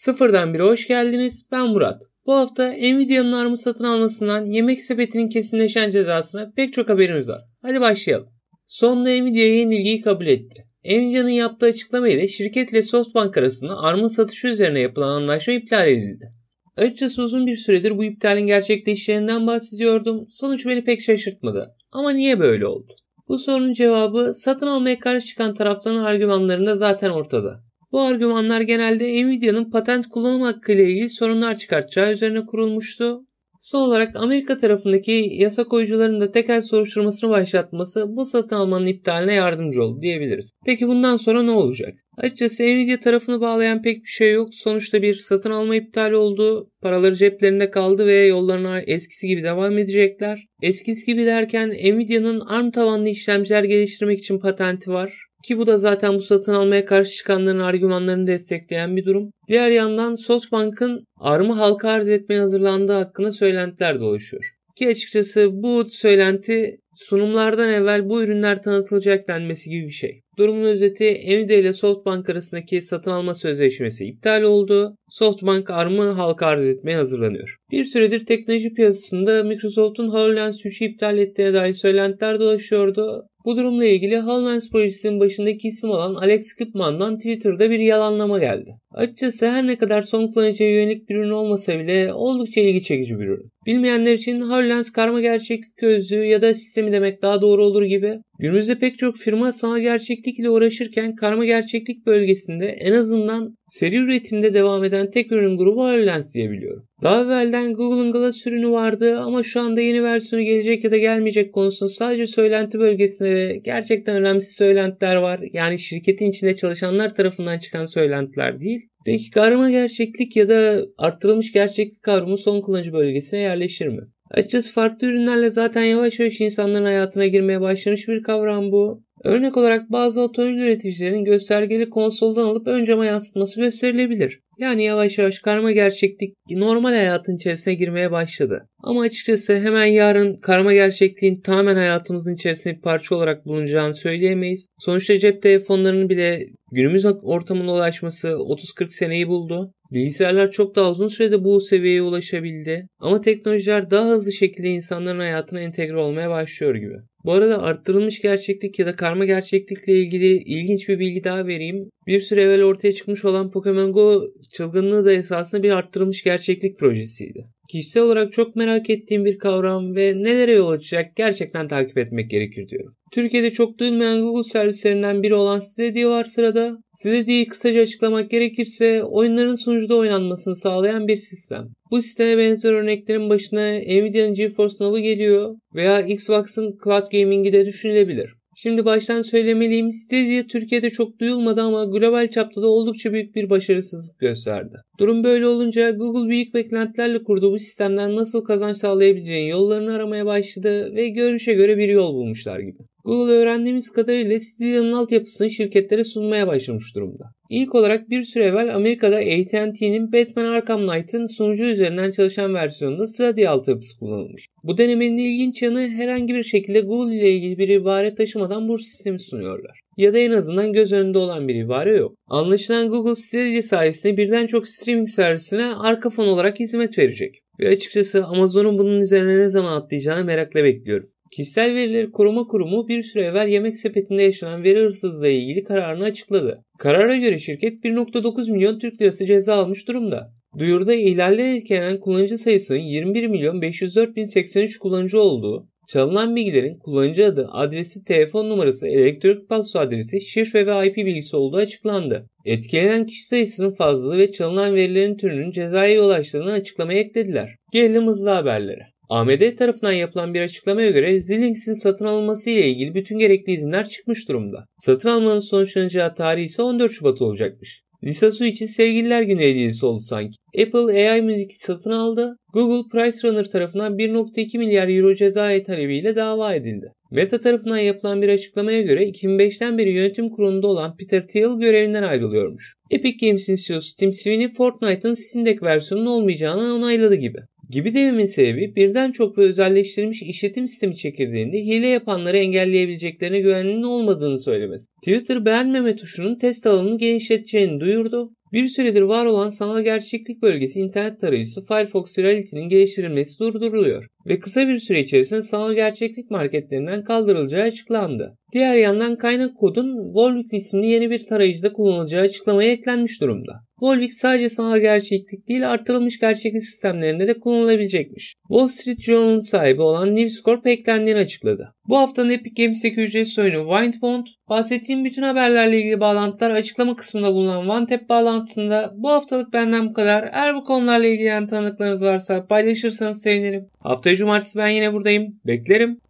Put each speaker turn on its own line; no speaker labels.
Sıfırdan bire hoş geldiniz. Ben Murat. Bu hafta Nvidia'nın ARM'ı satın almasından yemek sepetinin kesinleşen cezasına pek çok haberimiz var. Hadi başlayalım. Sonunda Nvidia yenilgiyi kabul etti. Nvidia'nın yaptığı açıklama ile şirketle SoftBank arasında ARM'ın satışı üzerine yapılan anlaşma iptal edildi. Açıkçası uzun bir süredir bu iptalin gerçekleşeceğinden bahsediyordum. Sonuç beni pek şaşırtmadı. Ama niye böyle oldu? Bu sorunun cevabı satın almaya karşı çıkan tarafların argümanlarında zaten ortada. Bu argümanlar genelde Nvidia'nın patent kullanım hakkı ile ilgili sorunlar çıkartacağı üzerine kurulmuştu. Son olarak Amerika tarafındaki yasa koyucuların da tekel soruşturmasını başlatması bu satın almanın iptaline yardımcı oldu diyebiliriz. Peki bundan sonra ne olacak? Açıkçası Nvidia tarafını bağlayan pek bir şey yok. Sonuçta bir satın alma iptali oldu. Paraları ceplerinde kaldı ve yollarına eskisi gibi devam edecekler. Eskisi gibi derken Nvidia'nın ARM tabanlı işlemciler geliştirmek için patenti var. Ki bu da zaten bu satın almaya karşı çıkanların argümanlarını destekleyen bir durum. Diğer yandan SoftBank'ın ARM'ı halka arz etmeye hazırlandığı hakkında söylentiler dolaşıyor. Ki açıkçası bu söylenti sunumlardan evvel bu ürünler tanıtılacak denmesi gibi bir şey. Durumun özeti Nvidia ile SoftBank arasındaki satın alma sözleşmesi iptal oldu. SoftBank ARM'ı halka arz etmeye hazırlanıyor. Bir süredir teknoloji piyasasında Microsoft'un HoloLens 3'ü iptal ettiğine dair söylentiler dolaşıyordu. Bu durumla ilgili HoloLens projesinin başındaki isim olan Alex Kipman'dan Twitter'da bir yalanlama geldi. Açıkçası her ne kadar son kullanıcıya yönelik bir ürün olmasa bile oldukça ilgi çekici bir ürün. Bilmeyenler için HoloLens karma gerçeklik gözlüğü ya da sistemi demek daha doğru olur gibi. Günümüzde pek çok firma sanal gerçeklik ile uğraşırken karma gerçeklik bölgesinde en azından seri üretimde devam eden tek ürün grubu HoloLens diyebiliyorum. Daha evvelden Google'ın Glass ürünü vardı ama şu anda yeni versiyonu gelecek ya da gelmeyecek konusunda sadece söylenti bölgesinde ve gerçekten önemsiz söylentiler var. Yani şirketin içinde çalışanlar tarafından çıkan söylentiler değil. Peki karma gerçeklik ya da arttırılmış gerçeklik kavramı son kullanıcı bölgesine yerleşir mi? Açıkçası farklı ürünlerle zaten yavaş yavaş insanların hayatına girmeye başlamış bir kavram bu. Örnek olarak bazı otomobil üreticilerin göstergeli konsoldan alıp ön cama yansıtması gösterilebilir. Yani yavaş yavaş karma gerçeklik normal hayatın içerisine girmeye başladı. Ama açıkçası hemen yarın karma gerçekliğin tamamen hayatımızın içerisinde bir parça olarak bulunacağını söyleyemeyiz. Sonuçta cep telefonlarının bile günümüz ortamına ulaşması 30-40 seneyi buldu. Bilgisayarlar çok daha uzun sürede bu seviyeye ulaşabildi ama teknolojiler daha hızlı şekilde insanların hayatına entegre olmaya başlıyor gibi. Bu arada arttırılmış gerçeklik ya da karma gerçeklikle ilgili ilginç bir bilgi daha vereyim. Bir süre evvel ortaya çıkmış olan Pokemon Go çılgınlığı da esasında bir arttırılmış gerçeklik projesiydi. Kişisel olarak çok merak ettiğim bir kavram ve nelere yol açacak gerçekten takip etmek gerekir diyorum. Türkiye'de çok duyulmayan Google servislerinden biri olan Stadia var sırada. Stadia'yı kısaca açıklamak gerekirse oyunların sunucuda oynanmasını sağlayan bir sistem. Bu sisteme benzer örneklerin başına Nvidia'nın GeForce Now'ı geliyor veya Xbox'ın Cloud Gaming'i de düşünülebilir. Şimdi baştan söylemeliyim Stadia Türkiye'de çok duyulmadı ama global çapta da oldukça büyük bir başarısızlık gösterdi. Durum böyle olunca Google büyük beklentilerle kurduğu bu sistemden nasıl kazanç sağlayabileceğin yollarını aramaya başladı ve görünüşe göre bir yol bulmuşlar gibi. Google öğrendiğimiz kadarıyla Stadia'nın altyapısını şirketlere sunmaya başlamış durumda. İlk olarak bir süre evvel Amerika'da AT&T'nin Batman Arkham Knight'ın sunucu üzerinden çalışan versiyonunda Stadia altyapısı kullanılmış. Bu denemenin ilginç yanı herhangi bir şekilde Google ile ilgili bir ibare taşımadan bu sistemi sunuyorlar. Ya da en azından göz önünde olan bir ibare yok. Anlaşılan Google Stadia sayesinde birden çok streaming servisine arka fon olarak hizmet verecek. Ve açıkçası Amazon'un bunun üzerine ne zaman atlayacağını merakla bekliyorum. Kişisel Verileri Koruma Kurumu bir süre evvel yemek sepetinde yaşanan veri hırsızlığı ilgili kararını açıkladı. Karara göre şirket 1.9 milyon Türk lirası ceza almış durumda. Duyuruda ihlalde etkilenen kullanıcı sayısının 21 milyon 504 bin 83 kullanıcı olduğu, çalınan bilgilerin kullanıcı adı, adresi, telefon numarası, elektronik paso adresi, şifre ve IP bilgisi olduğu açıklandı. Etkilenen kişi sayısının fazlalığı ve çalınan verilerin türünün cezaya yol açtığını açıklamaya eklediler. Gelelim hızlı haberlere. AMD tarafından yapılan bir açıklamaya göre Xilinx'in satın alınması ile ilgili bütün gerekli izinler çıkmış durumda. Satın almanın sonuçlanacağı tarih ise 14 Şubat olacakmış. Lisasu için sevgililer günü hediyesi oldu sanki. Apple AI müzik satın aldı. Google Price Runner tarafından 1.2 milyar euro ceza talebiyle dava edildi. Meta tarafından yapılan bir açıklamaya göre 2005'ten beri yönetim kurulunda olan Peter Thiel görevinden ayrılıyormuş. Epic Games'in CEO'su Tim Sweeney Fortnite'ın Steam Deck versiyonunun olmayacağını onayladı gibi. Gibi dememin sebebi birden çok ve özelleştirilmiş işletim sistemi çekirdeğinde hile yapanları engelleyebileceklerine güveninin olmadığını söylemesi. Twitter beğenmeme tuşunun test alanını genişleteceğini duyurdu. Bir süredir var olan sanal gerçeklik bölgesi internet tarayıcısı Firefox Reality'nin geliştirilmesi durduruluyor ve kısa bir süre içerisinde sanal gerçeklik marketlerinden kaldırılacağı açıklandı. Diğer yandan kaynak kodun Volvic isimli yeni bir tarayıcıda kullanılacağı açıklamaya eklenmiş durumda. Volvic sadece sanal gerçeklik değil artırılmış gerçeklik sistemlerinde de kullanılabilecekmiş. Wall Street Journal'ın sahibi olan News Corp eklendiğini açıkladı. Bu haftanın Epic Games'teki ücretsiz oyunu Windbound, bahsettiğim bütün haberlerle ilgili bağlantılar açıklama kısmında bulunan OneTap bağlantısında bu haftalık benden bu kadar. Eğer bu konularla ilgilenen tanıklarınız varsa paylaşırsanız sevinirim. Haftaya cumartesi ben yine buradayım. Beklerim.